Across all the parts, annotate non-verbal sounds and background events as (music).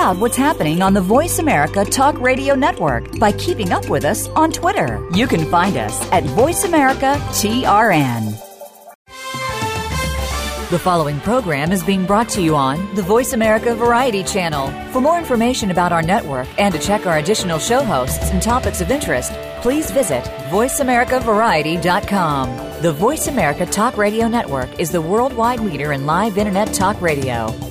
out what's happening on the Voice America Talk Radio Network by keeping up with us on Twitter. You can find us at Voice America TRN. The following program is being brought to you on the Voice America Variety Channel. For more information about our network and to check our additional show hosts and topics of interest, please visit VoiceAmericaVariety.com. The Voice America Talk Radio Network is the worldwide leader in live Internet talk radio.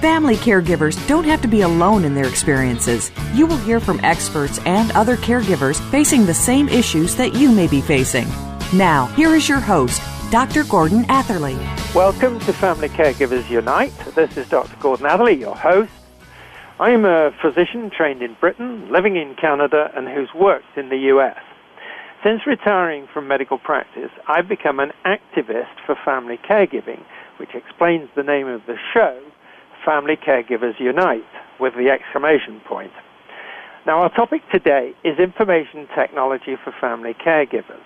Family caregivers don't have to be alone in their experiences. You will hear from experts and other caregivers facing the same issues that you may be facing. Now, here is your host, Dr. Gordon Atherley. Welcome to Family Caregivers Unite. This is Dr. Gordon Atherley, your host. I am a physician trained in Britain, living in Canada, and who's worked in the US. Since retiring from medical practice, I've become an activist for family caregiving, which explains the name of the show, Family Caregivers Unite, with the exclamation point. Now, our topic today is information technology for family caregivers.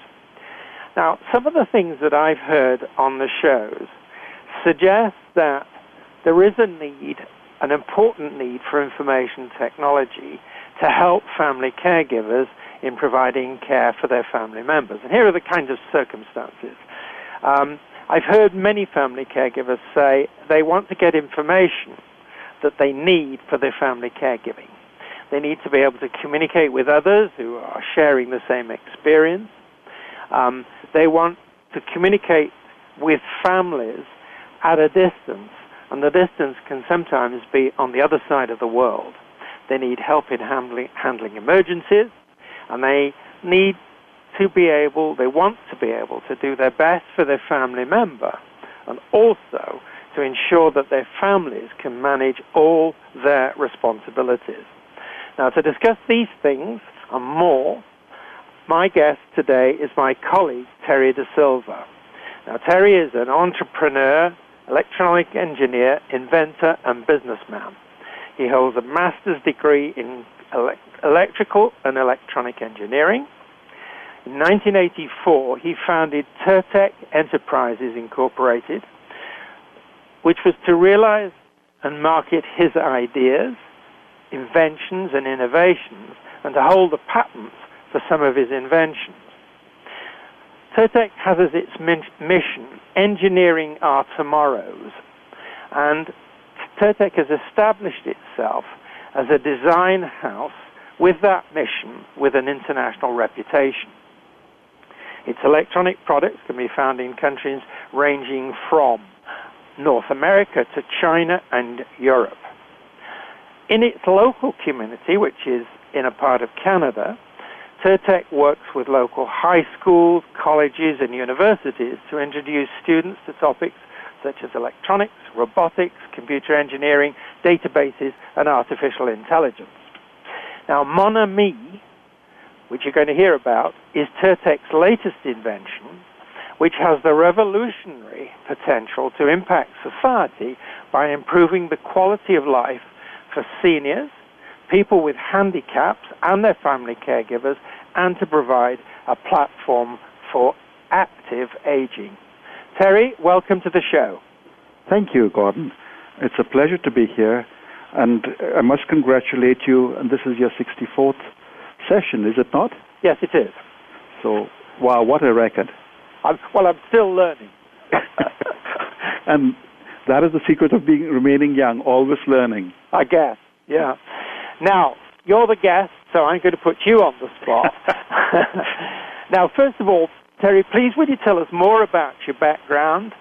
Now, some of the things that I've heard on the shows suggest that there is a need, an important need for information technology to help family caregivers in providing care for their family members. And here are the kinds of circumstances. Um, I've heard many family caregivers say they want to get information that they need for their family caregiving. They need to be able to communicate with others who are sharing the same experience. Um, they want to communicate with families at a distance, and the distance can sometimes be on the other side of the world. They need help in handling, handling emergencies and they need to be able, they want to be able to do their best for their family member and also to ensure that their families can manage all their responsibilities. Now, to discuss these things and more, my guest today is my colleague, Terry De Silva. Now, Terry is an entrepreneur, electronic engineer, inventor, and businessman. He holds a master's degree in electrical and electronic engineering. In 1984, he founded Tertec Enterprises Incorporated, which was to realize and market his ideas, inventions, and innovations, and to hold the patents for some of his inventions. Tertec has as its mission engineering our tomorrows, and Tertec has established itself as a design house with that mission with an international reputation. Its electronic products can be found in countries ranging from North America to China and Europe. In its local community, which is in a part of Canada, Tertec works with local high schools, colleges, and universities to introduce students to topics such as electronics, robotics, computer engineering, databases, and artificial intelligence. Now, Mon Ami, which you're going to hear about, is Tertec's latest invention, which has the revolutionary potential to impact society by improving the quality of life for seniors, people with handicaps, and their family caregivers, and to provide a platform for active aging. Terry, welcome to the show. Thank you, Gordon. It's a pleasure to be here, and I must congratulate you. And this is your 64th session, is it not? Yes, it is. So, wow, what a record! I'm, well, I'm still learning. (laughs) and that is the secret of being remaining young, always learning. I guess, yeah. Now, you're the guest, so I'm going to put you on the spot. (laughs) now, first of all, Terry, please would you tell us more about your background,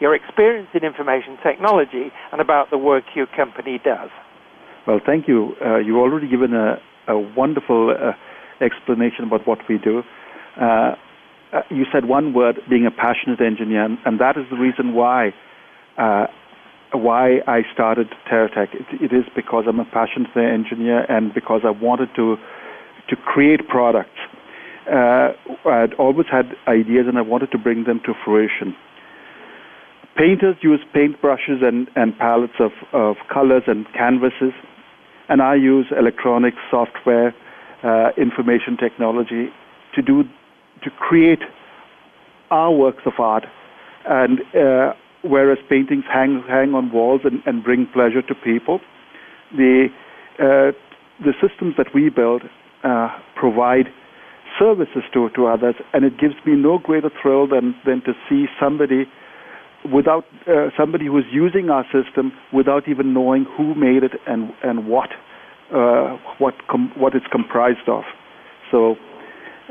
your experience in information technology, and about the work your company does? Well, thank you. Uh, you've already given a, a wonderful uh, explanation about what we do. Uh, uh you said one word, being a passionate engineer, and, and that is the reason why uh, why I started Tertec. It, it is because I'm a passionate engineer and because I wanted to to create products. Uh, I'd always had ideas and I wanted to bring them to fruition. Painters use paintbrushes and, and palettes of, of colors and canvases, and I use electronics, software, uh, information technology to do to create our works of art. And uh, whereas paintings hang hang on walls and, and bring pleasure to people, the uh, the systems that we build uh, provide services to, to others, and it gives me no greater thrill than, than to see somebody without uh, somebody who's using our system without even knowing who made it and and what uh, what com- what it's comprised of. So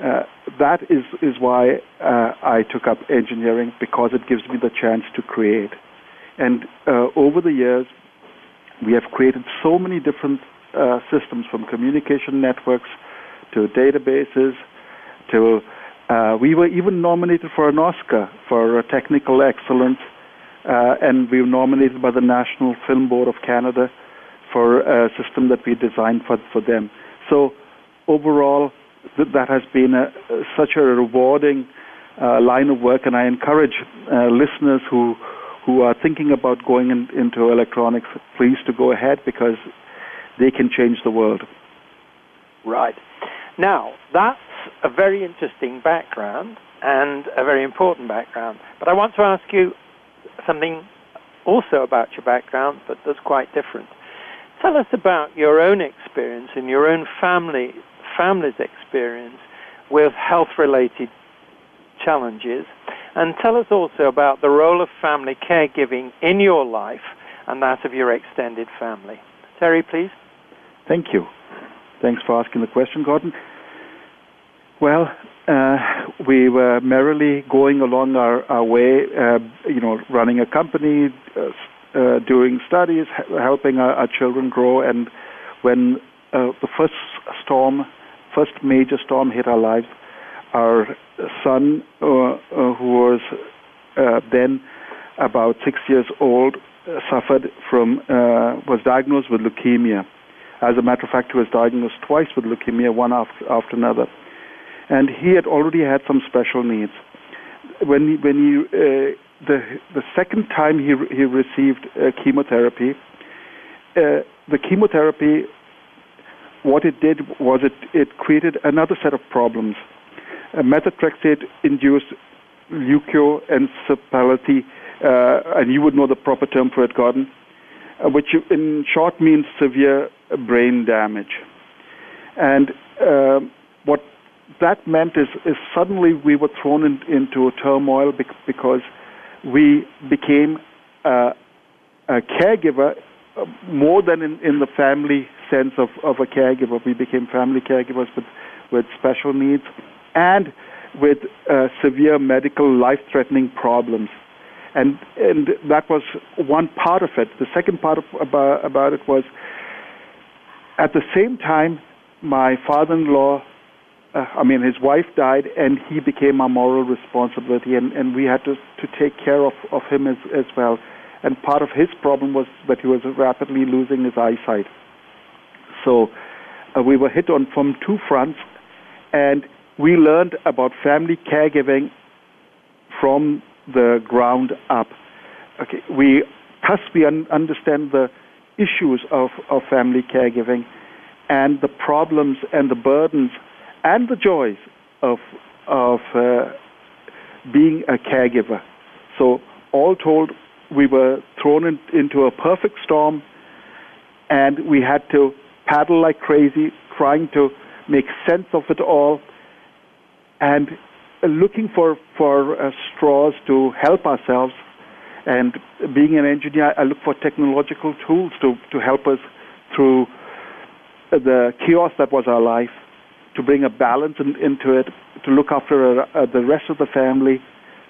uh, that is is why uh, I took up engineering because it gives me the chance to create. And uh, over the years, we have created so many different uh, systems from communication networks to databases to uh, we were even nominated for an Oscar for technical excellence, uh, and we were nominated by the National Film Board of Canada for a system that we designed for, for them. So overall, th- that has been a, such a rewarding uh, line of work, and I encourage uh, listeners who who are thinking about going in, into electronics, please to go ahead because they can change the world. Right. Now, that's a very interesting background and a very important background. But I want to ask you something also about your background, but that's quite different. Tell us about your own experience and your own family family's experience with health-related challenges, and tell us also about the role of family caregiving in your life and that of your extended family. Terry, please. Thank you. Thanks for asking the question, Gordon. Well, uh, we were merrily going along our, our way, uh, you know, running a company, uh, uh doing studies, helping our, our, children grow. And when uh, the first storm, first major storm hit our lives, our son, uh, who was then about six years old, suffered from, was diagnosed with leukemia. As a matter of fact, he was diagnosed twice with leukemia, one after, after another and he had already had some special needs. When he, when he, uh, the the second time he he received uh, chemotherapy, uh, the chemotherapy, what it did was it it created another set of problems. Uh, methotrexate induced leukoencephalopathy, uh, and you would know the proper term for it, Gordon, uh, which in short means severe brain damage. And what that meant is, is suddenly we were thrown in, into a turmoil because we became uh, a caregiver uh, more than in, in the family sense of, of a caregiver. We became family caregivers with, with special needs and with uh, severe medical life threatening problems. And, and that was one part of it. The second part of, about, about it was at the same time, my father in law uh, I mean, his wife died, and he became our moral responsibility, and, and we had to, to take care of, of him as, as well. And part of his problem was that he was rapidly losing his eyesight. So uh, we were hit on from two fronts, and we learned about family caregiving from the ground up. Okay, we thus we un- understand the issues of, of family caregiving and the problems and the burdens and the joys of of uh, being a caregiver. So all told, we were thrown in, into a perfect storm, and we had to paddle like crazy, trying to make sense of it all, and looking for for uh, straws to help ourselves. And being an engineer, I look for technological tools to to help us through the chaos that was our life to bring a balance in, into it, to look after uh, the rest of the family,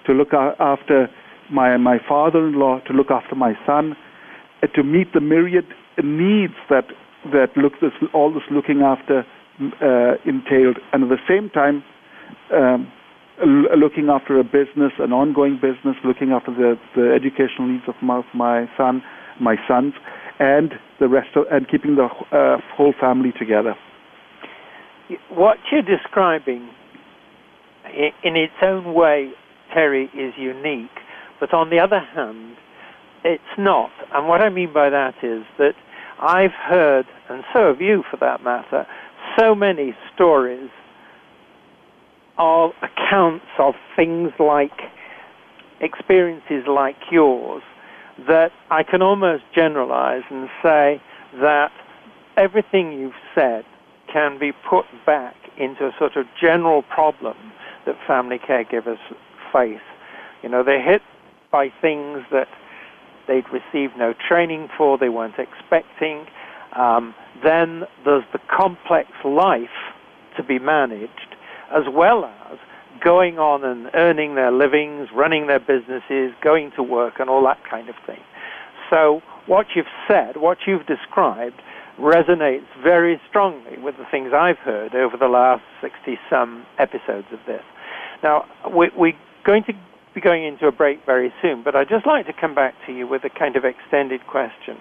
to look after my my father-in-law, to look after my son, uh, to meet the myriad needs that that look this, all this looking after uh, entailed, and at the same time. Um, looking after a business, an ongoing business, looking after the, the educational needs of my, my son, my sons, and the rest of, and keeping the uh, whole family together. What you're describing, in its own way, Terry, is unique. But on the other hand, it's not. And what I mean by that is that I've heard, and so have you for that matter, so many stories of accounts of things like experiences like yours that I can almost generalize and say that everything you've said can be put back into a sort of general problem that family caregivers face. You know, they're hit by things that they'd received no training for, they weren't expecting. Um, then there's the complex life to be managed, as well as going on and earning their livings, running their businesses, going to work, and all that kind of thing. So, what you've said, what you've described, resonates very strongly with the things I've heard over the last 60 some episodes of this. Now, we, we're going to be going into a break very soon, but I'd just like to come back to you with a kind of extended question.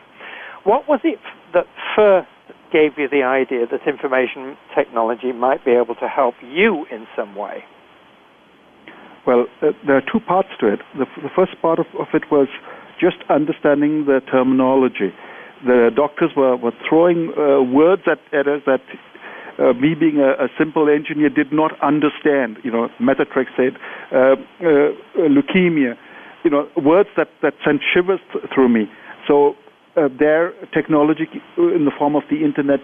What was it that first gave you the idea that information technology might be able to help you in some way? Well, uh, there are two parts to it. The, the first part of, of, it was just understanding the terminology. The doctors were, were throwing uh, words at, at us that uh, me being a, a, simple engineer did not understand. You know, methotrexate, uh, uh, leukemia, you know, words that, that sent shivers th- through me. So uh, their technology in the form of the internet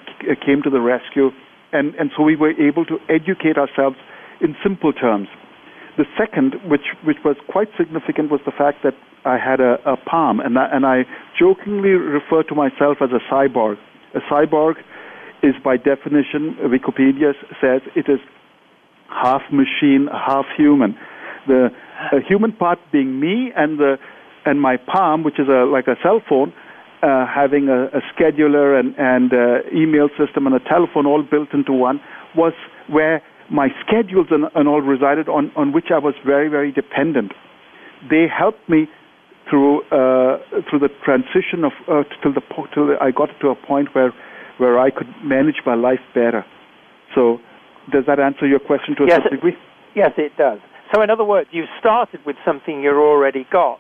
came to the rescue, and, and so we were able to educate ourselves in simple terms. The second, which, which was quite significant, was the fact that I had a, a palm, and I, and I jokingly refer to myself as a cyborg. A cyborg is, by definition, Wikipedia says it is half machine, half human. The human part being me, and the and my palm, which is a like a cell phone, uh, having a, a, scheduler and, and uh, email system and a telephone all built into one, was where my schedules and, and all resided on, on which I was very, very dependent. They helped me through uh, through the transition of uh, till the till I got to a point where where I could manage my life better. So, does that answer your question to a yes, certain degree? Yes, it does. So, in other words, you started with something you already got,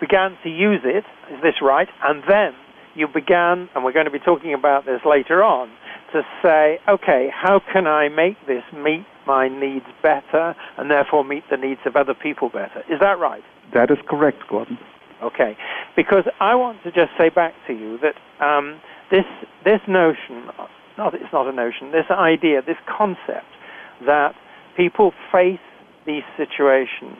began to use it. Is this right? And then you began, and we're going to be talking about this later on to say, okay, how can I make this meet my needs better and therefore meet the needs of other people better? Is that right? That is correct, Gordon. Okay, because I want to just say back to you that um, this this notion, not it's not a notion, this idea, this concept that people face these situations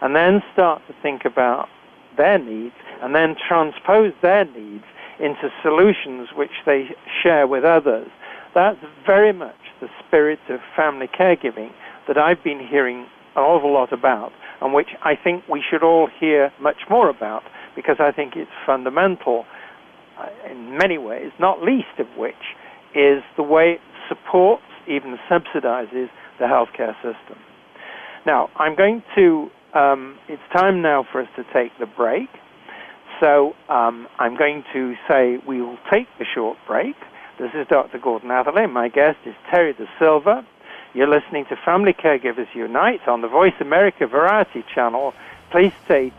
and then start to think about their needs and then transpose their needs into solutions which they share with others that's very much the spirit of family caregiving that I've been hearing an awful lot about, and which I think we should all hear much more about because I think it's fundamental uh, in many ways, not least of which is the way it supports, even subsidizes, the healthcare system. Now, I'm going to, um, it's time now for us to take the break. So um, I'm going to say we will take the short break. This is Dr. Gordon Atherley. My guest is Terry De Silva. You're listening to Family Caregivers Unite on the Voice America Variety Channel. Please stay,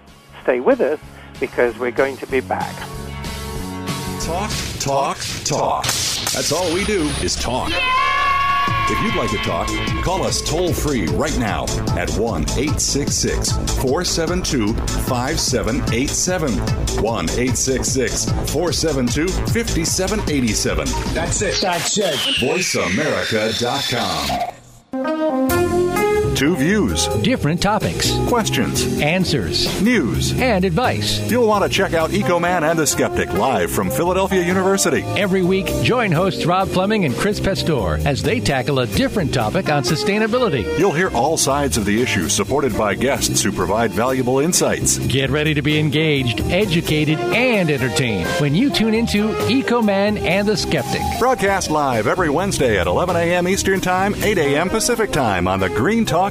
stay with us because we're going to be back. Talk, talk, talk. That's all we do is talk. Yeah! If you'd like to talk, call us toll free right now at 1 866 472 5787. 1 866 472 5787. That's it. That's it. VoiceAmerica.com. Two views, different topics, questions, answers, news, and advice. You'll want to check out Ecoman and the Skeptic live from Philadelphia University. Every week, join hosts Rob Fleming and Chris Pastor as they tackle a different topic on sustainability. You'll hear all sides of the issue supported by guests who provide valuable insights. Get ready to be engaged, educated, and entertained when you tune into Ecoman and the Skeptic. Broadcast live every Wednesday at 11 a.m. Eastern Time, 8 a.m. Pacific Time on the Green Talk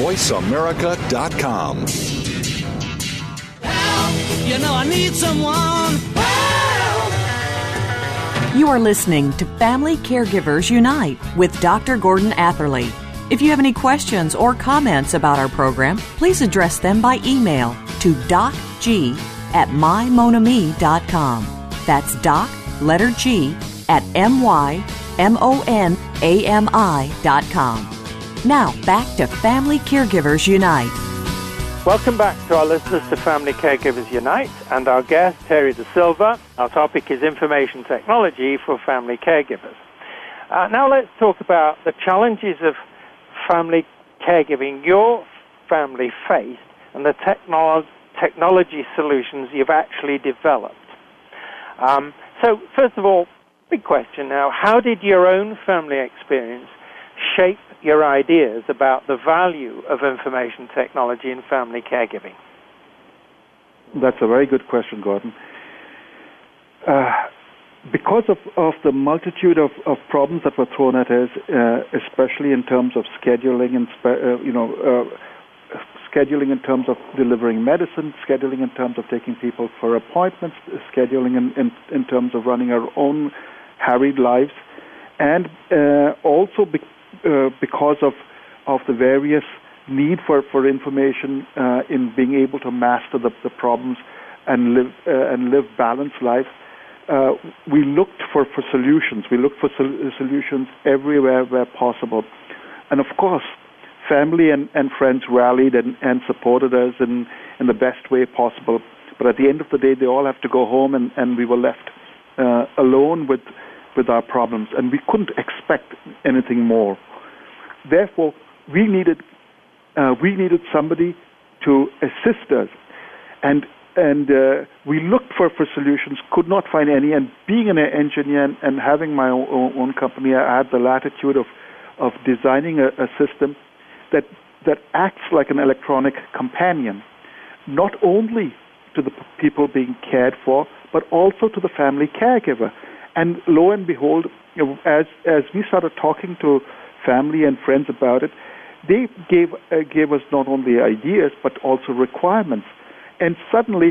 VoiceAmerica.com. You know I need someone. You are listening to Family Caregivers Unite with Dr. Gordon Atherley. If you have any questions or comments about our program, please address them by email to docg at mymonami.com. That's doc, letter G, at M-Y-M-O-N-A-M-I.com. Now, back to Family Caregivers Unite. Welcome back to our listeners to Family Caregivers Unite and our guest, Terry D'Silva. Our topic is information technology for family caregivers. Uh, now let's talk about the challenges of family caregiving your family faced and the technolo- technology solutions you've actually developed. Um, so, first of all, big question now how did your own family experience shape your ideas about the value of information technology in family caregiving? That's a very good question, Gordon. Uh, because of, of the multitude of, of problems that were thrown at us, uh, especially in terms of scheduling and spe- uh, you know uh, scheduling in terms of delivering medicine, scheduling in terms of taking people for appointments, scheduling in, in, in terms of running our own harried lives, and uh, also be, uh, because of of the various need for, for information uh, in being able to master the, the problems and live and live balanced life. uh, we looked for, for solutions. We looked for sol- solutions everywhere where possible. And of course, family and, and friends rallied and, and supported us in, in the best way possible. But at the end of the day, they all have to go home, and, and we were left uh, alone with, with our problems. And we couldn't expect anything more. Therefore, we needed, uh, we needed somebody to assist us. And and uh, we looked for, for solutions, could not find any. And being an engineer and, and having my own, own, company, I had the latitude of, of designing a, a, system that, that acts like an electronic companion, not only to the people being cared for, but also to the family caregiver. And lo and behold, as, as we started talking to family and friends about it, they gave, uh, gave us not only ideas, but also requirements and suddenly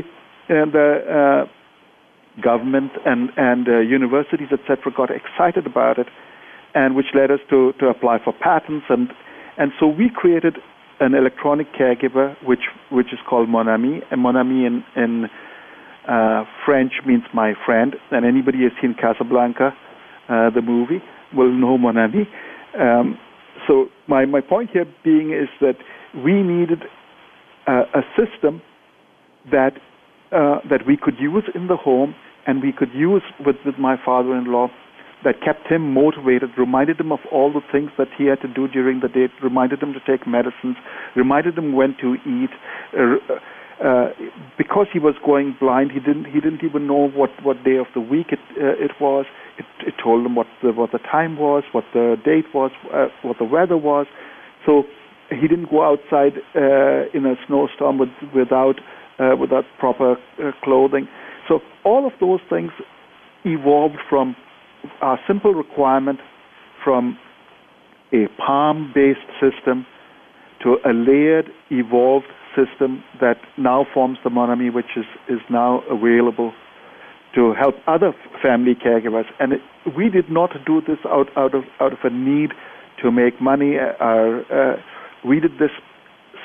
uh, the uh, government and and uh, universities etc. got excited about it, and which led us to to apply for patents and and so we created an electronic caregiver which which is called Mon Ami and Mon Ami in in uh, French means my friend and anybody who has seen Casablanca, uh, the movie, will know Mon Ami. Um, so my my point here being is that we needed uh, a system that uh, that we could use in the home and we could use with, with my father-in-law that kept him motivated, reminded him of all the things that he had to do during the day, reminded him to take medicines, reminded him when to eat. Uh, uh, because he was going blind, he didn't he didn't even know what, what day of the week it uh, it was. It, it told him what the what the time was, what the date was, uh, what the weather was. So he didn't go outside uh, in a snowstorm with, without uh, without proper uh, clothing. So all of those things evolved from a simple requirement from a palm-based system to a layered, evolved system that now forms the Mon Ami, which is, is now available to help other family caregivers. And it, we did not do this out, out, of, out of a need to make money. Uh, uh, we did this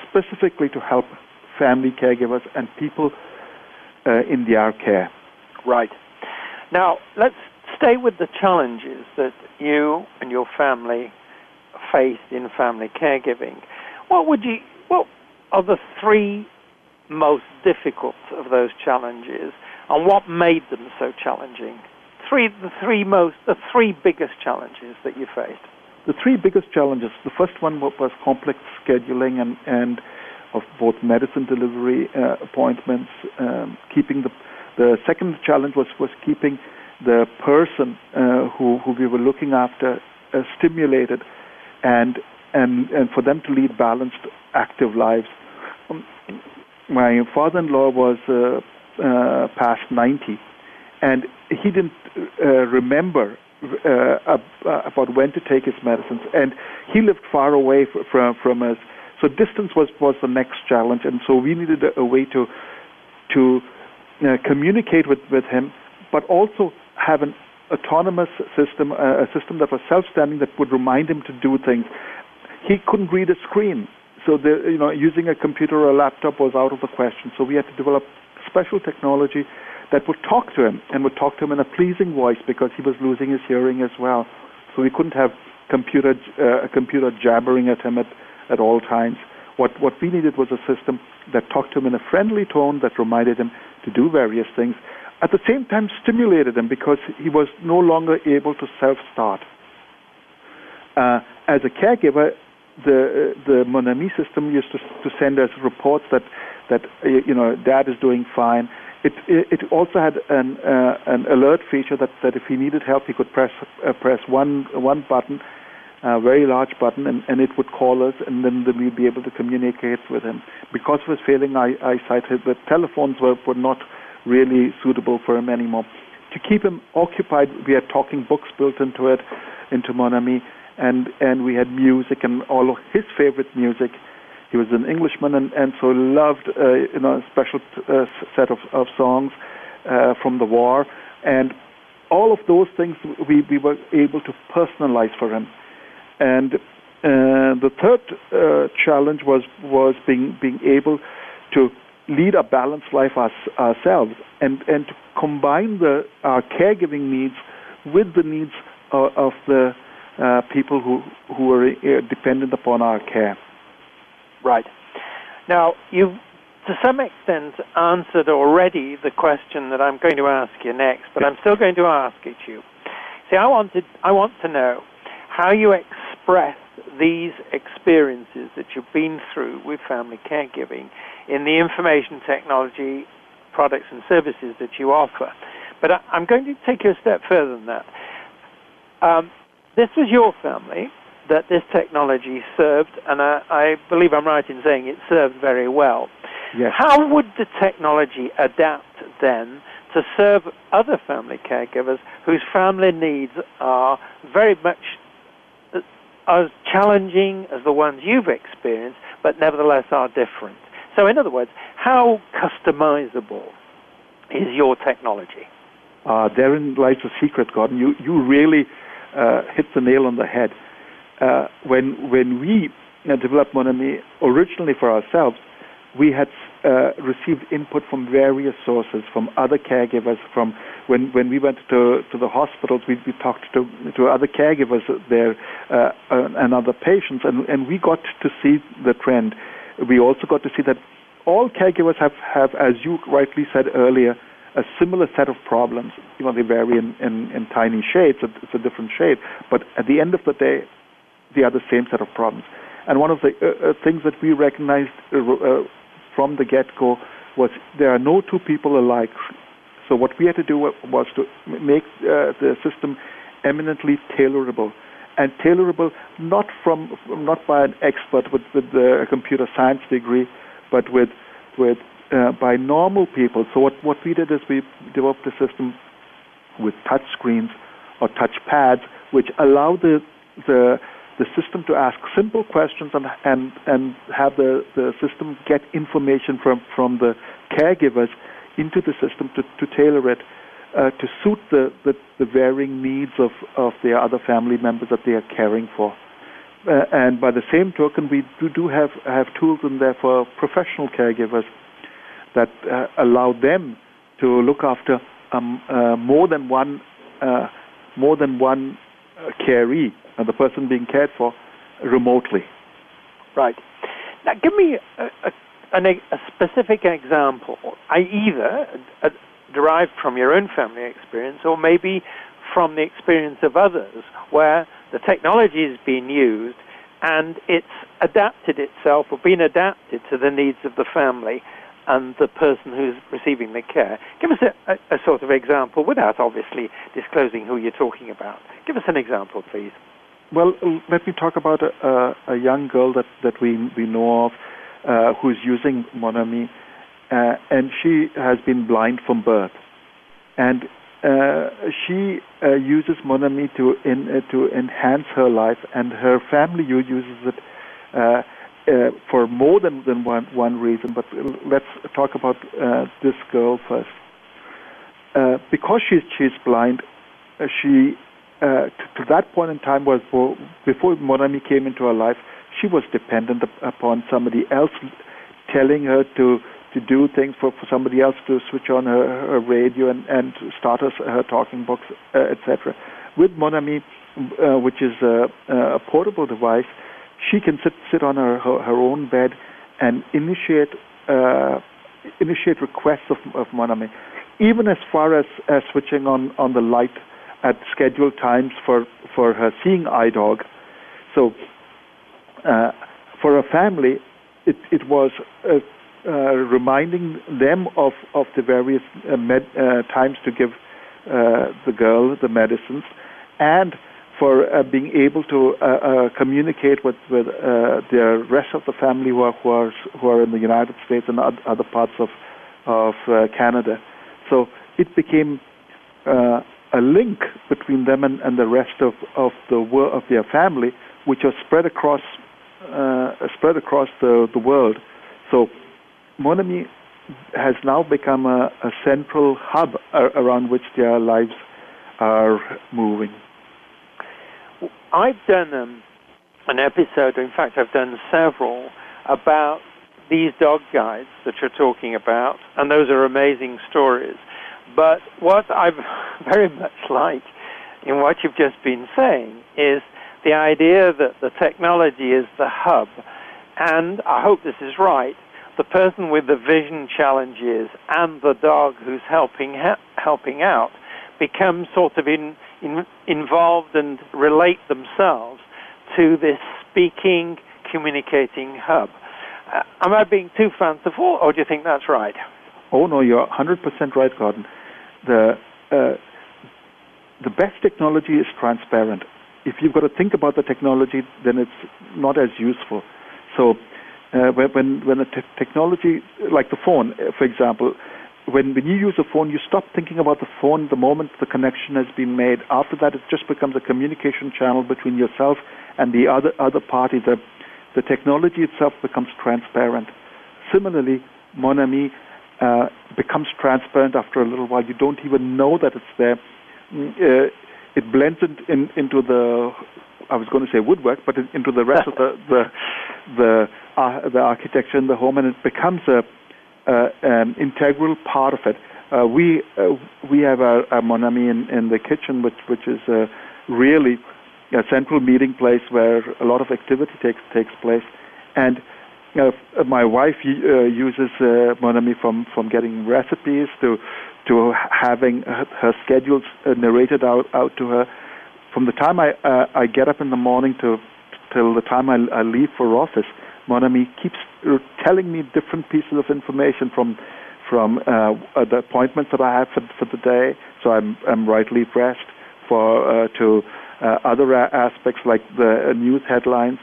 specifically to help family caregivers, and people uh, in their care. Right. Now, let's stay with the challenges that you and your family faced in family caregiving. What would you? What are the three most difficult of those challenges, and what made them so challenging? Three, the three most, the three biggest challenges that you faced. The three biggest challenges. The first one was complex scheduling and and of both medicine delivery uh, appointments, um, keeping the the second challenge was was keeping the person uh, who who we were looking after uh, stimulated, and and and for them to lead balanced, active lives. Um, my father-in-law was uh, uh, past 90, and he didn't uh, remember uh, about when to take his medicines, and he lived far away from from us. So distance was was the next challenge, and so we needed a, a way to to uh, communicate with with him, but also have an autonomous system, uh, a system that was self-standing that would remind him to do things. He couldn't read a screen, so the, you know using a computer or a laptop was out of the question. So we had to develop special technology that would talk to him and would talk to him in a pleasing voice because he was losing his hearing as well. So we couldn't have computer uh, a computer jabbering at him at, at all times. What what we needed was a system that talked to him in a friendly tone that reminded him to do various things. At the same time, stimulated him because he was no longer able to self-start. Uh, as a caregiver, the the Mon Ami system used to to send us reports that that you know dad is doing fine it, it also had an, uh, an alert feature that, that if he needed help, he could press uh, press one one button, a very large button, and, and it would call us, and then, we'd be able to communicate with him. Because of his failing eye, eyesight, the telephones were, were not really suitable for him anymore. To keep him occupied, we had talking books built into it, into Mon Ami, and, and we had music and all of his favorite music he was an Englishman and, and so loved uh, you know a special uh, set of, of songs uh, from the war, and all of those things we, we were able to personalize for him. And uh, the third uh, challenge was was being being able to lead a balanced life our, ourselves and and to combine the our caregiving needs with the needs of, of the uh, people who who are dependent upon our care. Right. Now, you've to some extent answered already the question that I'm going to ask you next, but I'm still going to ask it you. See, I wanted, I want to know how you express these experiences that you've been through with family caregiving in the information technology products and services that you offer. But I, am going to take you a step further than that. Um, this was your family that this technology served, and I, I believe I'm right in saying it served very well. Yes. How would the technology adapt then to serve other family caregivers whose family needs are very much as challenging as the ones you've experienced, but nevertheless are different? So, in other words, how customizable is your technology? Uh, therein lies the secret, Gordon. You, you really uh, hit the nail on the head uh, when when we uh, developed Mon Ami originally for ourselves, we had uh, received input from various sources, from other caregivers. From when when we went to to the hospitals, we, we talked to to other caregivers there uh, and other patients, and and we got to see the trend. We also got to see that all caregivers have have, as you rightly said earlier, a similar set of problems. You know, they vary in, in, in tiny shades. It's a different shade, but at the end of the day, they are the same set of problems. And one of the uh, uh, things that we recognized uh, uh, from the get-go was there are no two people alike. So what we had to do was to make the system eminently tailorable, and tailorable not from not by an expert with, with a computer science degree, but with with uh, by normal people. So what what we did is we developed a system with touch screens or touch pads, which allow the the the system to ask simple questions and and and have the, the system get information from from the caregivers into the system to, to tailor it uh, to suit the, the, the, varying needs of, of the other family members that they are caring for. Uh, and by the same token, we do, do have, have tools in there for professional caregivers that uh, allow them to look after um, uh, more than one uh, more than one uh, caree and the person being cared for remotely. Right. Now, give me a, a, a specific example, I either a, derived from your own family experience or maybe from the experience of others, where the technology is being used and it's adapted itself or been adapted to the needs of the family and the person who's receiving the care. Give us a, a, a, sort of example without obviously disclosing who you're talking about. Give us an example, please. Well, let me talk about a, a young girl that, that we, we know of uh, who's using Mon Ami, uh, and she has been blind from birth. And uh, she uh, uses Mon Ami to, in, uh, to enhance her life, and her family uses it uh, for more than, than one, one reason, but let's talk about this girl first. Because she's, she's blind, she, uh, to, to, that point in time, was for, before Mon Ami came into her life, she was dependent upon somebody else telling her to, to do things, for, for somebody else to switch on her, her radio and, and start her, her talking box, uh, etc. With Mon Ami, which is a, a portable device, she can sit sit on her her, her own bed and initiate uh, initiate requests of of Mon Ami, even as far as, as switching on on the light at scheduled times for for her seeing eye dog. So uh, for a family, it it was. Uh, uh, reminding them of, of the various uh, med, uh, times to give uh, the girl the medicines, and for being able to communicate with, with the rest of the family who are, who are, who are in the United States and other parts of, of Canada. So it became uh, a link between them and, and the rest of, of, the wor- of their family, which was spread across, spread across the, the world. So Mon Ami has now become a, a central hub around which their lives are moving. I've done um, an episode, in fact, I've done several, about these dog guides that you're talking about, and those are amazing stories. But what I (laughs) very much like in what you've just been saying is the idea that the technology is the hub, and I hope this is right. The person with the vision challenges and the dog who's helping helping out become sort of in in, involved and relate themselves to this speaking, communicating hub. Uh, am I being too fanciful, or do you think that's right? Oh no, you're 100% right, Gordon. The uh, the best technology is transparent. If you've got to think about the technology, then it's not as useful. So uh, when when a technology like the phone, uh, for example, when, when you use a phone, you stop thinking about the phone the moment the connection has been made. After that, it just becomes a communication channel between yourself and the other, other party. The, the technology itself becomes transparent. Similarly, Mon Ami uh, becomes transparent after a little while. You don't even know that it's there. Mm, uh, it blends in, in, into the, I was going to say woodwork, but into the rest of the, (laughs) the, the, uh, the architecture in the home, and it becomes a, uh, an integral part of it. Uh, we uh, we have a, a Mon Ami in, in the kitchen, which which is really a central meeting place where a lot of activity takes takes place, and uh, my wife uh, uses uh, Mon Ami from from getting recipes to to having her, her schedules uh, narrated out out to her. From the time I uh, I get up in the morning to till the time I, I leave for office, Mon Ami keeps telling me different pieces of information from from uh, the appointments that I have for, for the day, so I'm I'm rightly dressed for to other aspects like the news headlines,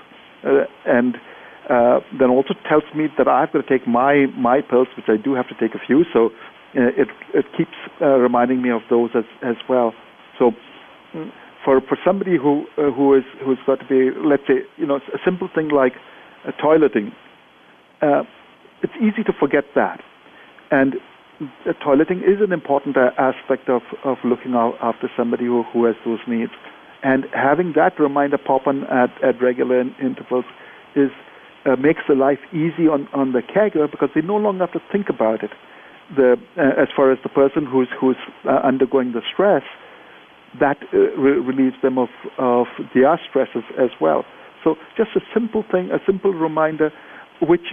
uh, then also tells me that I've got to take my my pills, which I do have to take a few. So it it keeps reminding me of those as as well. So mm, for for somebody who who is who's got to be let's say you know a simple thing like uh, toileting, uh, it's easy to forget that. And uh, toileting is an important uh, aspect of, of looking out after somebody who, who has those needs. And having that reminder pop on at, at regular intervals is uh, makes the life easy on, on the caregiver because they no longer have to think about it. The, uh, as far as the person who's, who's uh, undergoing the stress, that re- relieves them of, of their stresses as well. So just a simple thing, a simple reminder, which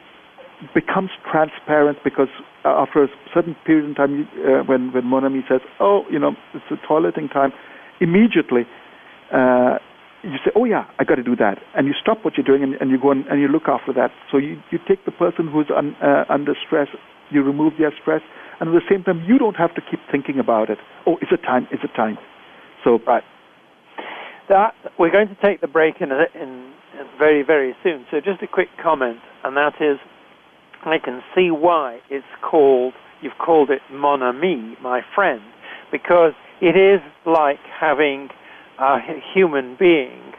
becomes transparent because after a certain period of time, uh, when when Mon Ami says, "Oh, you know, it's a toileting time," immediately uh, you say, "Oh yeah, I got to do that," and you stop what you're doing and, and you go and, and you look after that. So you you take the person who's un, uh, under stress, you remove their stress, and at the same time, you don't have to keep thinking about it. Oh, is it time? Is it time? So right. That we're going to take the break in, in, in very very soon. So just a quick comment, and that is, I can see why it's called. You've called it mon ami, my friend, because it is like having a human being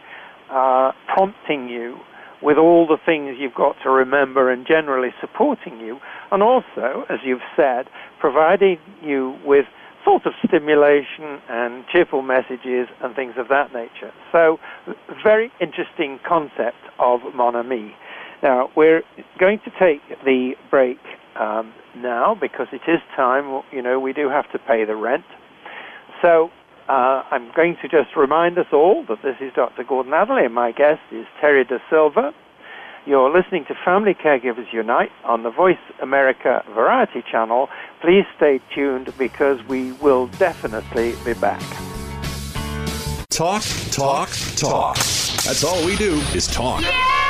uh, prompting you with all the things you've got to remember and generally supporting you, and also, as you've said, providing you with sort of stimulation and cheerful messages and things of that nature. So, very interesting concept of mon ami. Now, we're going to take the break um, now because it is time. You know, we do have to pay the rent. So, uh, I'm going to just remind us all that this is Dr. Gordon Atherley, and my guest is Terry De Silva. You're listening to Family Caregivers Unite on the Voice America Variety Channel. Please stay tuned because we will definitely be back. Talk, talk, talk. That's all we do is talk. Yeah!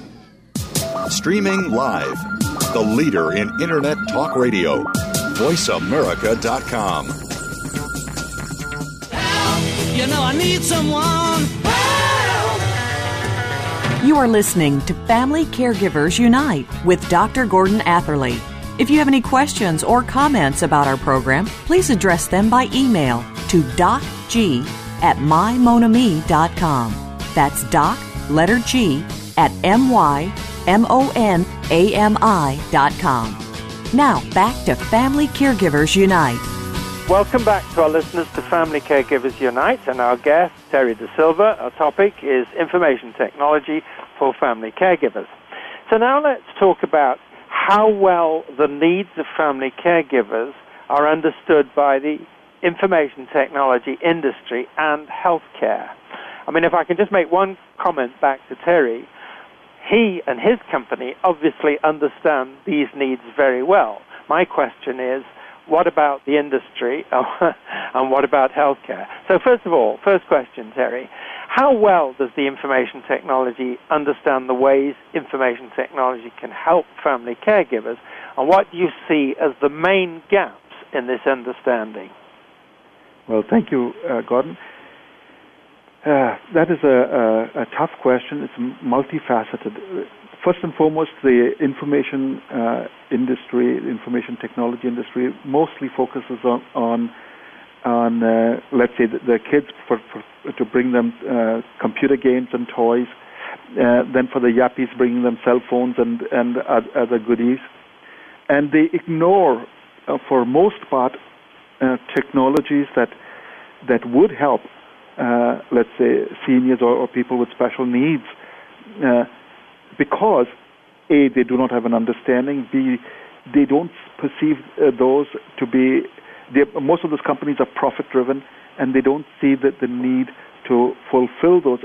Streaming live the leader in Internet talk radio. VoiceAmerica.com. Help, you know I need someone. Help. You are listening to Family Caregivers Unite with Dr. Gordon Atherley. If you have any questions or comments about our program, please address them by email to docg at mymonami.com. That's doc, letter G, at my M-O-N-A-M-I.com. Now, back to Family Caregivers Unite. Welcome back to our listeners to Family Caregivers Unite and our guest, Terry D'Silva. Our topic is information technology for family caregivers. So now let's talk about how well the needs of family caregivers are understood by the information technology industry and healthcare. I mean, if I can just make one comment back to Terry, he and his company obviously understand these needs very well. My question is, what about the industry (laughs) and what about healthcare? So, first of all, first question, Terry, how well does the information technology understand the ways information technology can help family caregivers, and what do you see as the main gaps in this understanding? Well, thank you, uh, Gordon. Uh, that is a, a, a, tough question. It's multifaceted. First and foremost, the information uh, industry, information technology industry, mostly focuses on on, on uh, let's say the, the kids for, for, to bring them uh, computer games and toys. Uh, then for the yappies, bringing them cell phones and and other goodies, and they ignore, for most part, technologies that that would help uh, let's say, seniors or, or, people with special needs, uh, because A, they do not have an understanding, B, they don't perceive uh, those to be, most of those companies are profit driven and they don't see the, the need to fulfill those.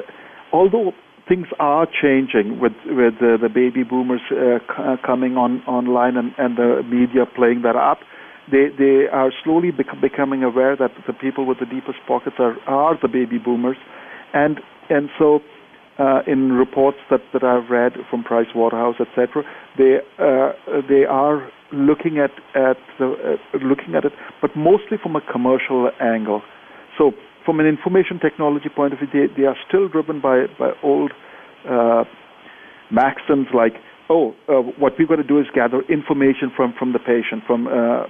Although things are changing with with the, the baby boomers uh, c- uh, coming on online and, and the media playing that up, they they are slowly bec- becoming aware that the people with the deepest pockets are are the baby boomers, and and so uh, in reports that, that I've read from Price Waterhouse, etc., they uh, they are looking at at the, uh, looking at it, but mostly from a commercial angle. So, from an information technology point of view, they, they are still driven by by old uh, maxims like, oh, uh, what we've got to do is gather information from from the patient. From uh,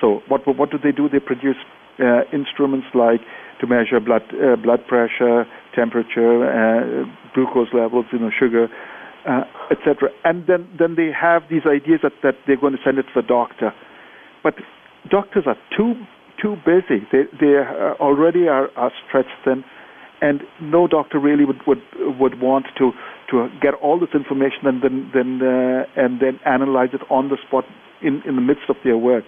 so, what what do they do? They produce uh, instruments like to measure blood uh, blood pressure, temperature, uh, glucose levels, you know, sugar, uh, etc. And then then they have these ideas that, that they're going to send it to the doctor, but doctors are too too busy. They they already are, are stretched thin, and no doctor really would would would want to to get all this information and then then uh, and then analyze it on the spot in in the midst of their work.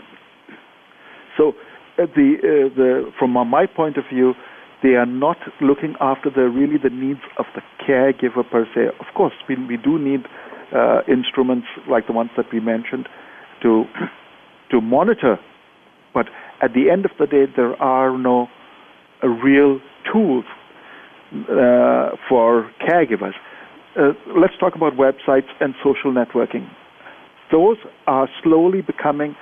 So uh, the uh, the from my point of view, they are not looking after the really the needs of the caregiver per se. Of course, we we do need uh, instruments like the ones that we mentioned to to monitor, but at the end of the day, there are no uh, real tools uh, for caregivers. Uh, let's talk about websites and social networking. Those are slowly becoming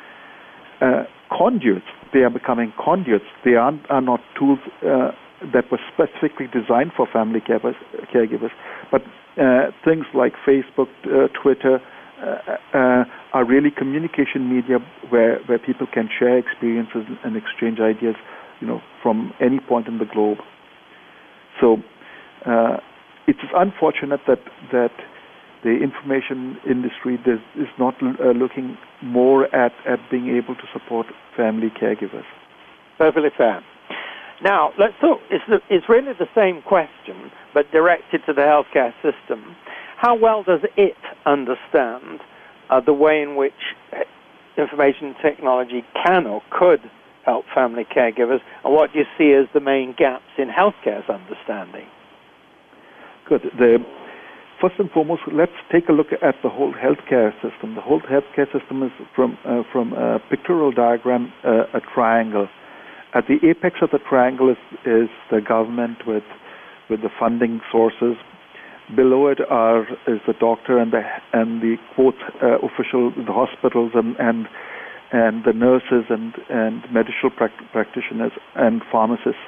conduits they are becoming conduits. They are, are not tools uh, that were specifically designed for family caregivers, caregivers but uh, things like Facebook, uh, Twitter, uh, uh, are really communication media where, where people can share experiences and exchange ideas, you know, from any point in the globe. So uh, it's unfortunate that that the information industry is, is not uh, looking more at, at being able to support family caregivers. Perfectly fair. Now, let's talk. It's, the, it's really the same question, but directed to the healthcare system. How well does it understand uh, the way in which uh, information technology can or could help family caregivers, and what do you see as the main gaps in healthcare's understanding? Good. The, first and foremost, let's take a look at the whole healthcare system. The whole healthcare system is from uh, from a pictorial diagram, uh, a triangle. At the apex of the triangle is, is the government with with the funding sources. Below it are is the doctor and the and the quote uh, official, the hospitals and and and the nurses and and medical practitioners and pharmacists.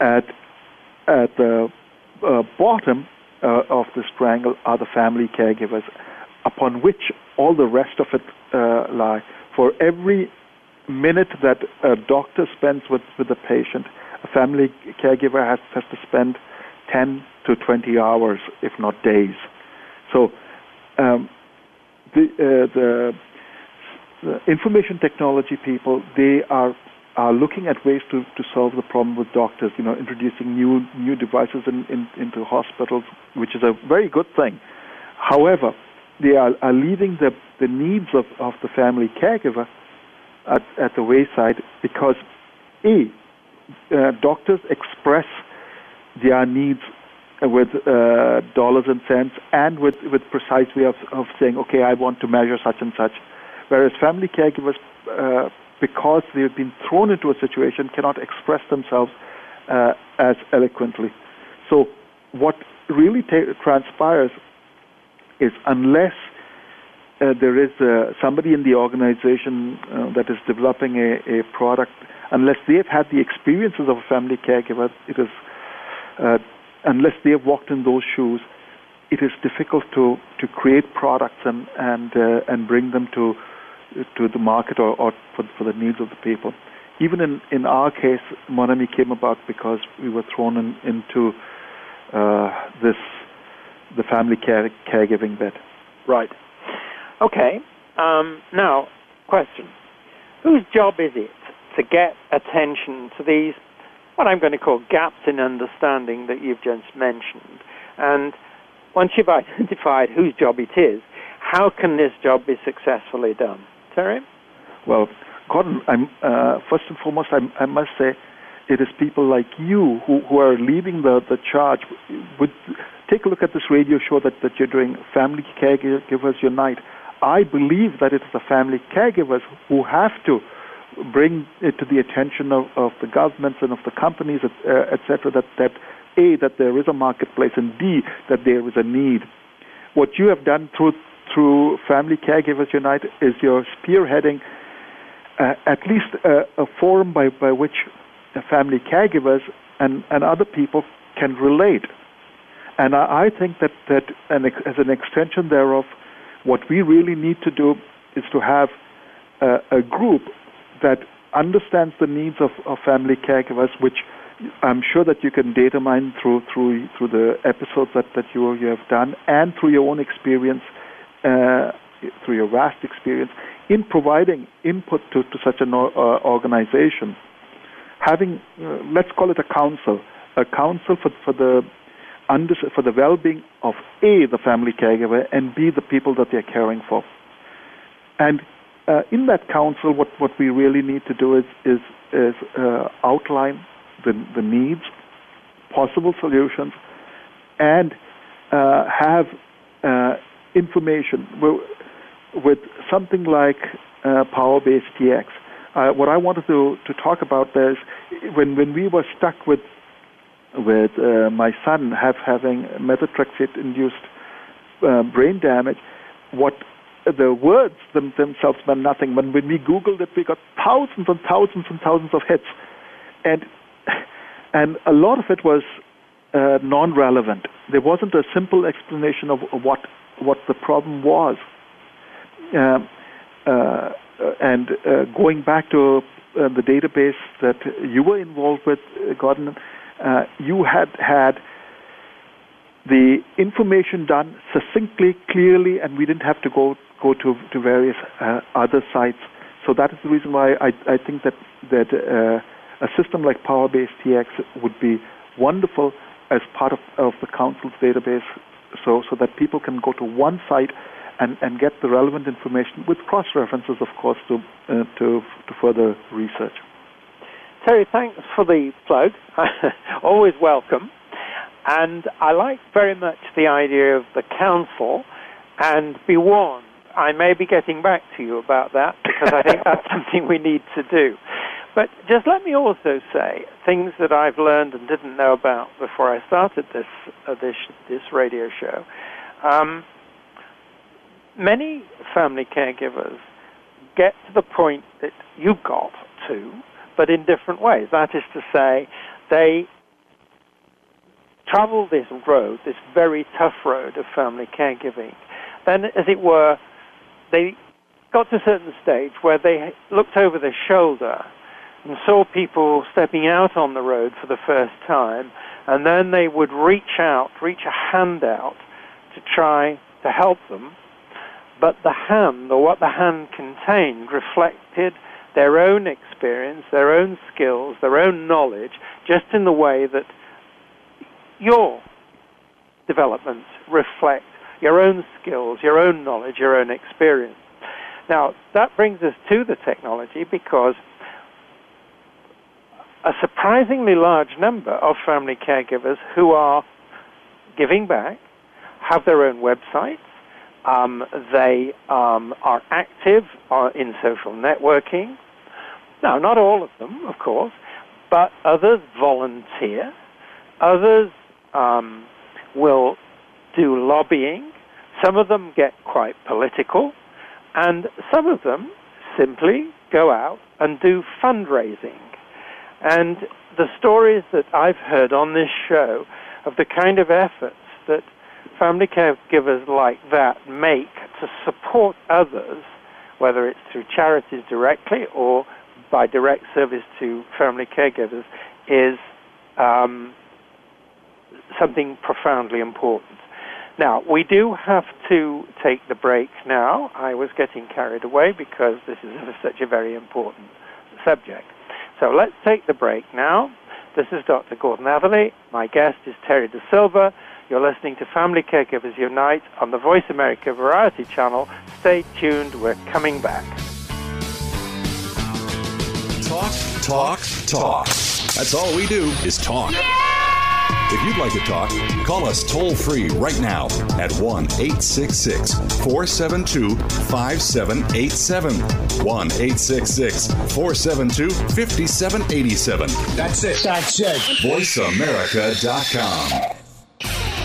At at the uh, bottom uh, of this triangle are the family caregivers, upon which all the rest of it uh, lie. For every minute that a doctor spends with, with the patient, a family caregiver has, has to spend 10 to 20 hours, if not days. So um, the, uh, the, the information technology people, they are are looking at ways to, to solve the problem with doctors, you know, introducing new new devices in, in, into hospitals, which is a very good thing. However, they are, are leaving the, the needs of, of the family caregiver at, at the wayside because, A, uh, doctors express their needs with uh, dollars and cents and with, with precise way of, of saying, okay, I want to measure such and such. Whereas family caregivers uh, because they've been thrown into a situation, cannot express themselves uh, as eloquently. So, what really ta- transpires is unless uh, there is uh, somebody in the organization uh, that is developing a, a, product, unless they have had the experiences of a family caregiver, it is uh, unless they have walked in those shoes, it is difficult to, to create products and and uh, and bring them to to the market or, or for, for the needs of the people. Even in, in our case, Mon Ami came about because we were thrown in, into uh, this the family care caregiving bed. Right. Okay. Um, now, question: Whose job is it to get attention to these what I'm going to call gaps in understanding that you've just mentioned? And once you've (laughs) identified whose job it is, how can this job be successfully done? Well, Gordon, I'm, uh, first and foremost, I, I must say it is people like you who, who are leading the, the charge. Would take a look at this radio show that, that you're doing, Family Caregivers Unite. I believe that it is the family caregivers who have to bring it to the attention of, of the governments and of the companies, uh, etc., that, that A, that there is a marketplace, and B, that there is a need. What you have done through through Family Caregivers Unite is you're spearheading uh, at least a, a, forum by, by which family caregivers and, and other people can relate. And I, I think that, that an, as an extension thereof, what we really need to do is to have a, a group that understands the needs of, of family caregivers, which I'm sure that you can data mine through through through the episodes that, that you you have done and through your own experience, uh, through your vast experience in providing input to, to such an uh, organization. Having uh, let's call it a council, a council for for the under, for the well-being of a the family caregiver and b the people that they're caring for. And uh, in that council, what, what we really need to do is is, is uh, outline the, the needs, possible solutions, and uh, have information with something like uh, Power-Based TX. Uh, what I wanted to, to talk about there is when, when we were stuck with with uh, my son have having methotrexate-induced uh, brain damage, what the words them, themselves meant nothing. When, when we Googled it, we got thousands and thousands and thousands of hits. And, and a lot of it was uh, non relevant. There wasn't a simple explanation of what, what the problem was. Um, uh, and uh, going back to uh, the database that you were involved with, Gordon, uh, you had had the information done succinctly, clearly, and we didn't have to go go to to various uh, other sites. So that is the reason why I, I think that that uh, a system like Power-Based TX would be wonderful as part of, of the council's database, so so that people can go to one site and, and get the relevant information with cross references, of course, to uh, to to further research. Terry, thanks for the plug. (laughs) Always welcome. And I like very much the idea of the council. And be warned, I may be getting back to you about that because I think that's (laughs) something we need to do. But just let me also say things that I've learned and didn't know about before I started this uh, this this radio show. Um, many family caregivers get to the point that you got to, but in different ways. That is to say, they travel this road, this very tough road of family caregiving. Then, as it were, they got to a certain stage where they looked over their shoulder and saw people stepping out on the road for the first time, and then they would reach out, reach a hand out to try to help them. But the hand, or what the hand contained, reflected their own experience, their own skills, their own knowledge, just in the way that your developments reflect your own skills, your own knowledge, your own experience. Now, that brings us to the technology because a surprisingly large number of family caregivers who are giving back have their own websites. Um, they um, are active uh, in social networking. Now, not all of them, of course, but others volunteer. Others um, will do lobbying. Some of them get quite political. And some of them simply go out and do fundraising. And the stories that I've heard on this show of the kind of efforts that family caregivers like that make to support others, whether it's through charities directly or by direct service to family caregivers, is um, something profoundly important. Now, we do have to take the break now. I was getting carried away because this is (laughs) such a very important subject. So let's take the break now. This is Dr. Gordon Atherley. My guest is Terry D'Silva. You're listening to Family Caregivers Unite on the Voice America Variety Channel. Stay tuned. We're coming back. Talk, talk, talk. That's all we do is talk. Yeah! If you'd like to talk, call us toll free right now at 1 866 472 5787. 1 866 472 5787. That's it. That's it. VoiceAmerica.com.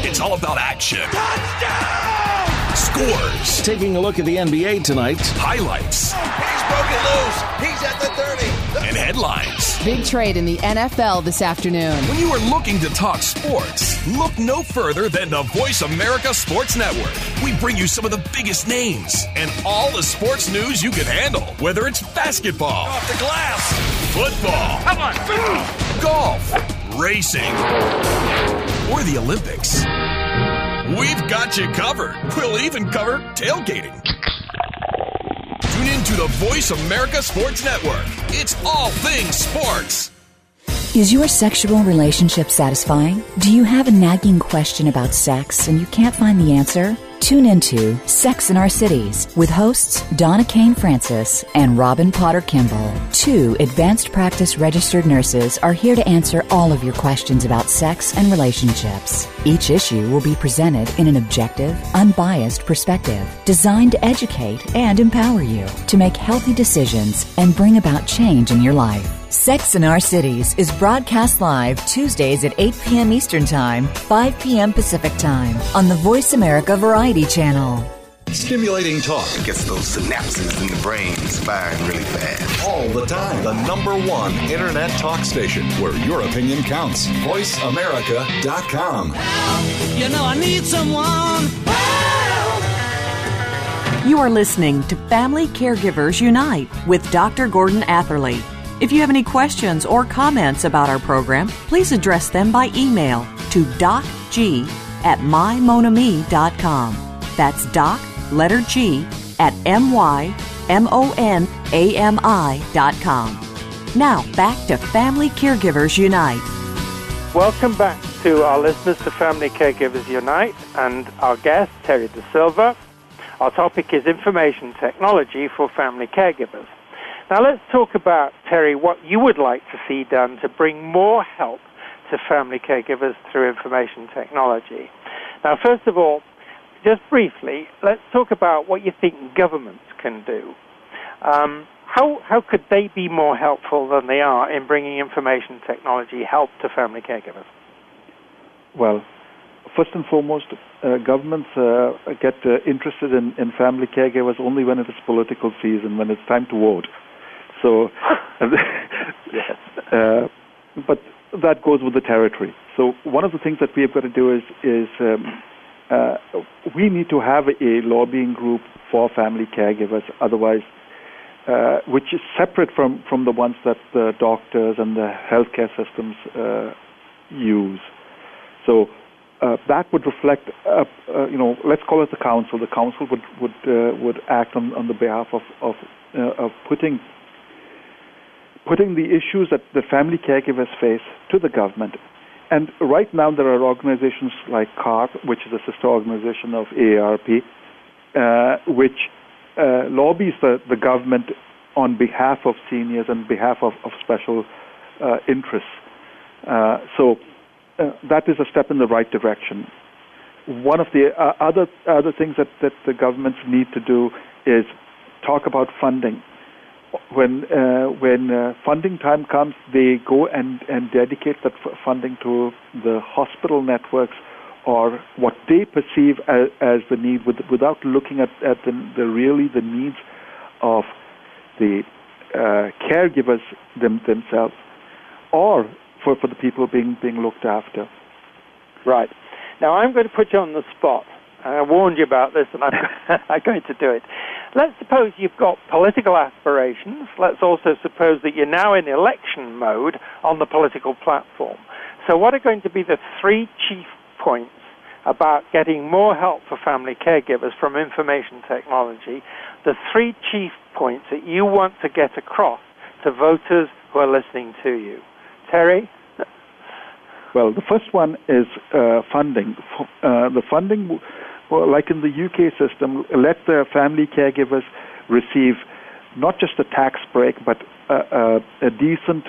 It's all about action. Touchdown! Scores. Taking a look at the NBA tonight. Highlights. He's broken loose. He's at the 30. And headlines. Big trade in the NFL this afternoon. When you are looking to talk sports, look no further than the Voice America Sports Network. We bring you some of the biggest names and all the sports news you can handle, whether it's basketball, off the glass, football, come on, golf, racing, or the Olympics. We've got you covered. We'll even cover tailgating. To the Voice America Sports Network. It's all things sports. Is your sexual relationship satisfying? Do you have a nagging question about sex and you can't find the answer? Tune into Sex in Our Cities with hosts Donna Kane Francis and Robin Potter Kimball. Two advanced practice registered nurses are here to answer all of your questions about sex and relationships. Each issue will be presented in an objective, unbiased perspective designed to educate and empower you to make healthy decisions and bring about change in your life. Sex in Our Cities is broadcast live Tuesdays at 8 p.m. Eastern Time, 5 p.m. Pacific Time on the Voice America Variety Channel. Stimulating talk. It gets those synapses in the brain firing really fast. All the time. The number one internet talk station where your opinion counts. VoiceAmerica.com. You know, I need someone. You are listening to Family Caregivers Unite with Dr. Gordon Atherley. If you have any questions or comments about our program, please address them by email to docg at mymonami.com. That's doc, letter G, at M-Y-M-O-N-A-M-I.com. Now, back to Family Caregivers Unite. Welcome back to our listeners to Family Caregivers Unite and our guest, Terry D'Silva. Our topic is information technology for family caregivers. Now let's talk about, Terry, what you would like to see done to bring more help to family caregivers through information technology. Now, first of all, just briefly, let's talk about what you think governments can do. Um, how, how could they be more helpful than they are in bringing information technology help to family caregivers? Well, first and foremost, uh, governments uh, get uh, interested in, in family caregivers only when it is political season, when it's time to vote. So, (laughs) yes. (laughs) uh, but that goes with the territory. So one of the things that we have got to do is is um, uh, we need to have a lobbying group for family caregivers. Otherwise, uh, which is separate from from the ones that the doctors and the healthcare systems uh, use. So. Uh, that would reflect, uh, uh, you know, let's call it the council. The council would would would act on, on the behalf of of, of putting putting the issues that the family caregivers face to the government. And right now, there are organizations like CARP, which is a sister organization of AARP, uh, which uh, lobbies the, the government on behalf of seniors and behalf of, of special uh, interests. Uh, so uh, that is a step in the right direction. One of the uh, other other things that, that the governments need to do is talk about funding when uh, when uh, funding time comes, they go and, and dedicate that f- funding to the hospital networks or what they perceive as, as the need, with, without looking at, at the, the really the needs of the uh, caregivers them, themselves, or for, for the people being being looked after. Right. Now I'm going to put you on the spot. I warned you about this, and I'm, (laughs) I'm going to do it. Let's suppose you've got political aspirations. Let's also suppose that you're now in election mode on the political platform. So, what are going to be the three chief points about getting more help for family caregivers from information technology? The three chief points that you want to get across to voters who are listening to you. Terry? Well, the first one is uh, funding. Uh, the funding well, like in the UK system, let the family caregivers receive not just a tax break, but a, a, a decent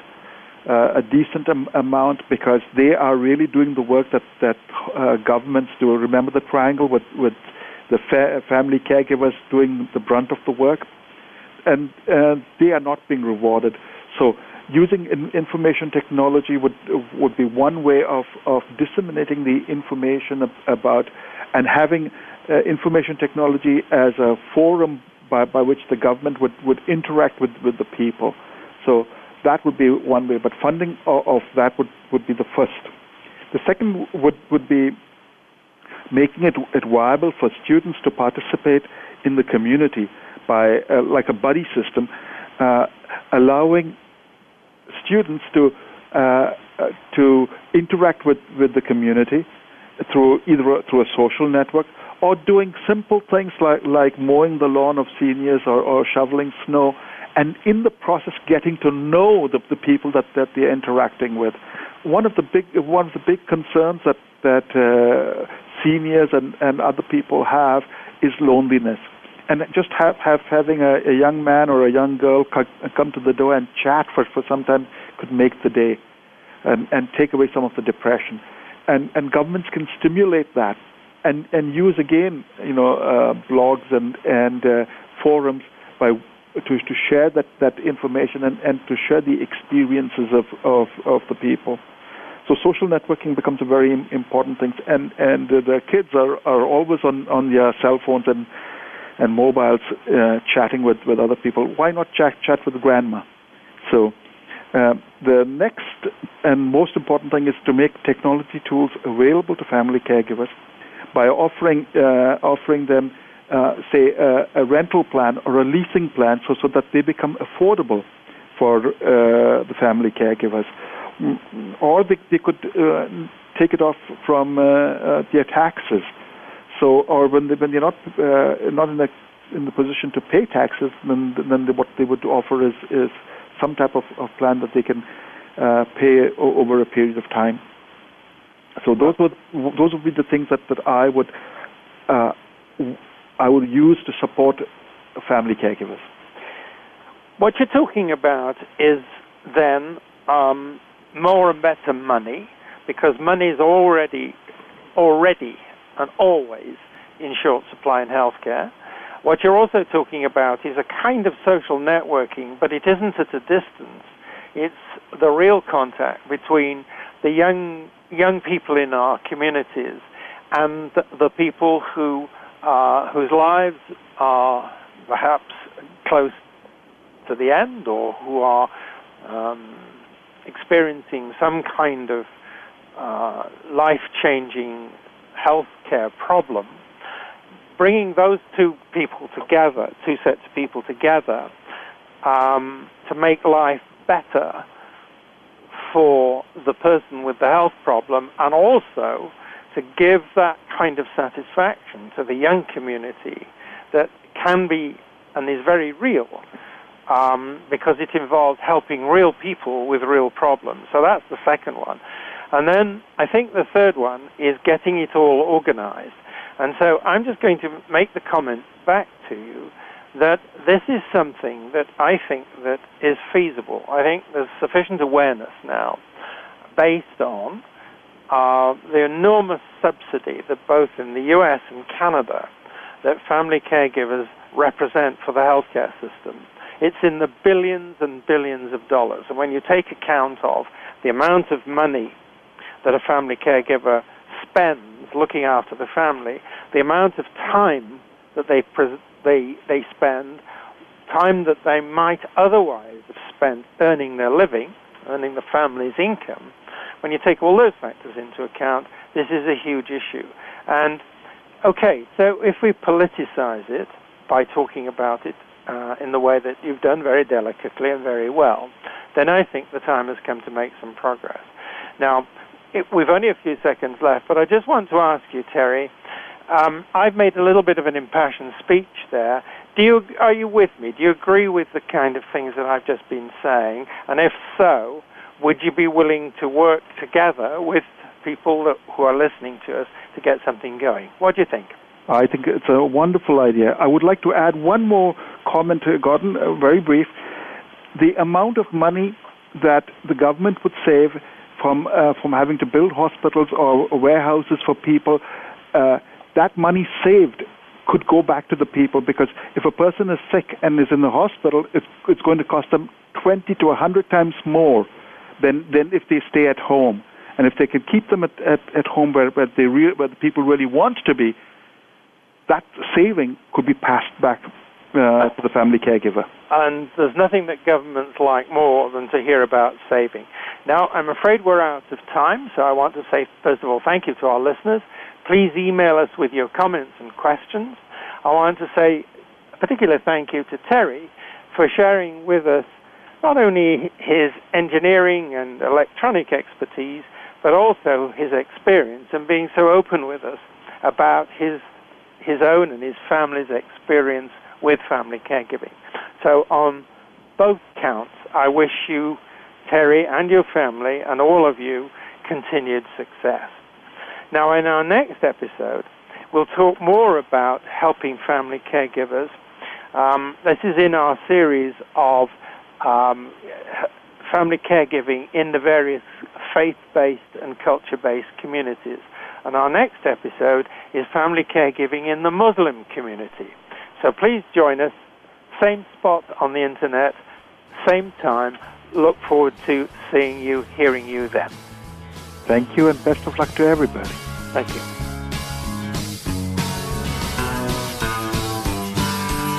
uh, a decent am- amount because they are really doing the work that that uh, governments do. Remember the triangle with with the fa- family caregivers doing the brunt of the work, and uh, they are not being rewarded. So using in information technology would would be one way of of disseminating the information ab- about and having uh, information technology as a forum by, by which the government would, would interact with, with the people. So that would be one way, but funding of, of that would, would be the first. The second would, would be making it, it viable for students to participate in the community by, uh, like a buddy system, uh, allowing students to, uh, uh, to interact with, with the community through either through a social network or doing simple things like, like mowing the lawn of seniors or, or shoveling snow, and in the process getting to know the, the people that, that they're interacting with. One of the big one of the big concerns that that uh, seniors and, and other people have is loneliness. And just have, have having a, a young man or a young girl come to the door and chat for, for some time could make the day and, and take away some of the depression. And, and governments can stimulate that and and use again you know uh, blogs and and uh, forums by to to share that that information and and to share the experiences of of of the people. So social networking becomes a very important thing, and and the kids are are always on on their cell phones and and mobiles uh, chatting with with other people. Why not chat chat with grandma? So. Uh, the next and most important thing is to make technology tools available to family caregivers by offering uh, offering them, uh, say, a rental plan or a leasing plan, so so that they become affordable for uh, the family caregivers, mm, or they, they could uh, take it off from their taxes. So, or when they, when they're not not in the in the position to pay taxes, then then they, what they would offer is is some type of, of plan that they can pay o- over a period of time. So those would those would be the things that, that I would uh, I would use to support family caregivers. What you're talking about is then um, more and better money, because money is already already and always in short supply in healthcare. What you're also talking about is a kind of social networking, but it isn't at a distance. It's the real contact between the young young people in our communities and the people who uh, whose lives are perhaps close to the end or who are um, experiencing some kind of uh, life-changing healthcare problem, bringing those two people together, two sets of people together, um, to make life better for the person with the health problem and also to give that kind of satisfaction to the young community that can be and is very real um, because it involves helping real people with real problems. So that's the second one. And then I think the third one is getting it all organized. And so I'm just going to make the comment back to you that this is something that I think that is feasible. I think there's sufficient awareness now based on uh, the enormous subsidy that both in the US and Canada that family caregivers represent for the healthcare system. It's in the billions and billions of dollars. And when you take account of the amount of money that a family caregiver spends looking after the family, the amount of time that they pre- they, they spend, time that they might otherwise have spent earning their living, earning the family's income, when you take all those factors into account, this is a huge issue. And okay, so if we politicize it by talking about it uh, in the way that you've done very delicately and very well, then I think the time has come to make some progress. Now, we've only a few seconds left, but I just want to ask you, Terry, um, I've made a little bit of an impassioned speech there. Do you, are you with me? Do you agree with the kind of things that I've just been saying? And if so, would you be willing to work together with people that, who are listening to us to get something going? What do you think? I think it's a wonderful idea. I would like to add one more comment, Gordon, uh, very brief. The amount of money that the government would save from uh, from having to build hospitals or warehouses for people. Uh, that money saved could go back to the people because if a person is sick and is in the hospital, it's, it's going to cost them 20 to 100 times more than, than if they stay at home. And if they can keep them at, at, at home where, where, they re- where the people really want to be, that saving could be passed back uh, to the family caregiver. And there's nothing that governments like more than to hear about saving. Now, I'm afraid we're out of time, so I want to say, first of all, thank you to our listeners. Please email us with your comments and questions. I want to say a particular thank you to Terry for sharing with us not only his engineering and electronic expertise, but also his experience and being so open with us about his his own and his family's experience with family caregiving. So on both counts, I wish you, Terry, and your family, and all of you, continued success. Now, in our next episode, we'll talk more about helping family caregivers. Um, this is in our series of um, family caregiving in the various faith-based and culture-based communities. And our next episode is family caregiving in the Muslim community. So please join us, same spot on the internet, same time. Look forward to seeing you, hearing you then. Thank you, and best of luck to everybody. Thank you.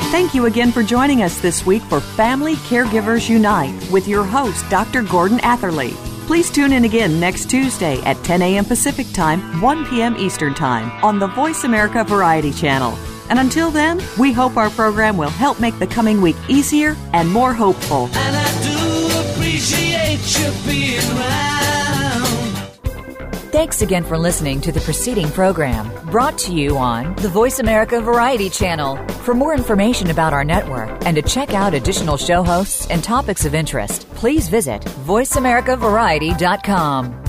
Thank you again for joining us this week for Family Caregivers Unite with your host, Dr. Gordon Atherley. Please tune in again next Tuesday at 10 a.m. Pacific Time, 1 p.m. Eastern Time on the Voice America Variety Channel. And until then, we hope our program will help make the coming week easier and more hopeful. And I do appreciate you being around. Thanks again for listening to the preceding program brought to you on the Voice America Variety Channel. For more information about our network and to check out additional show hosts and topics of interest, please visit VoiceAmericaVariety.com.